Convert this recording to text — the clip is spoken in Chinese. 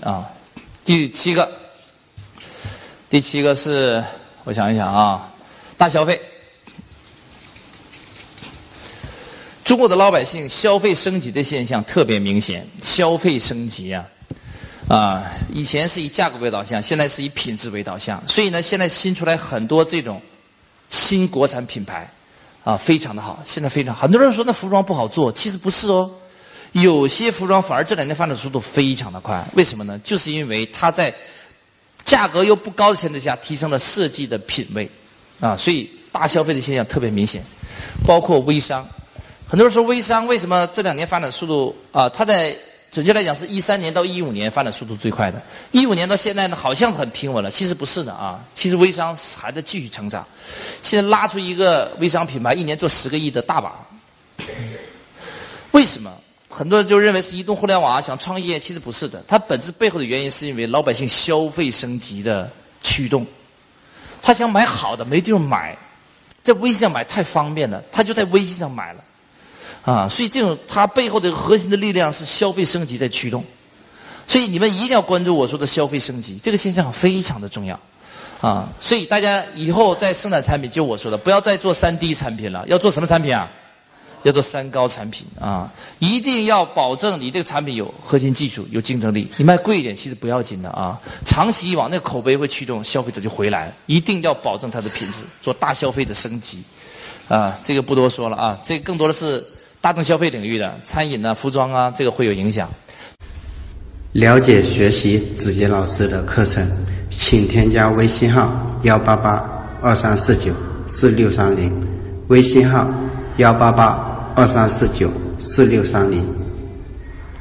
啊，第七个，第七个是我想一想啊，大消费。中国的老百姓消费升级的现象特别明显，消费升级啊，啊，以前是以价格为导向，现在是以品质为导向，所以呢，现在新出来很多这种新国产品牌，啊，非常的好，现在非常很多人说那服装不好做，其实不是哦，有些服装反而这两年发展速度非常的快，为什么呢？就是因为它在价格又不高的前提下，提升了设计的品位，啊，所以大消费的现象特别明显，包括微商。很多人说微商为什么这两年发展速度啊？它在准确来讲是一三年到一五年发展速度最快的，一五年到现在呢好像很平稳了，其实不是的啊。其实微商还在继续成长，现在拉出一个微商品牌，一年做十个亿的大把。为什么？很多人就认为是移动互联网啊，想创业，其实不是的。它本质背后的原因是因为老百姓消费升级的驱动，他想买好的没地方买，在微信上买太方便了，他就在微信上买了。啊，所以这种它背后的核心的力量是消费升级在驱动，所以你们一定要关注我说的消费升级这个现象非常的重要，啊，所以大家以后在生产产品，就我说的，不要再做三 D 产品了，要做什么产品啊？要做三高产品啊！一定要保证你这个产品有核心技术、有竞争力。你卖贵一点其实不要紧的啊，长期以往那个口碑会驱动消费者就回来。一定要保证它的品质，做大消费的升级，啊，这个不多说了啊，这更多的是。大众消费领域的餐饮啊、服装啊，这个会有影响。了解学习子杰老师的课程，请添加微信号幺八八二三四九四六三零，微信号幺八八二三四九四六三零。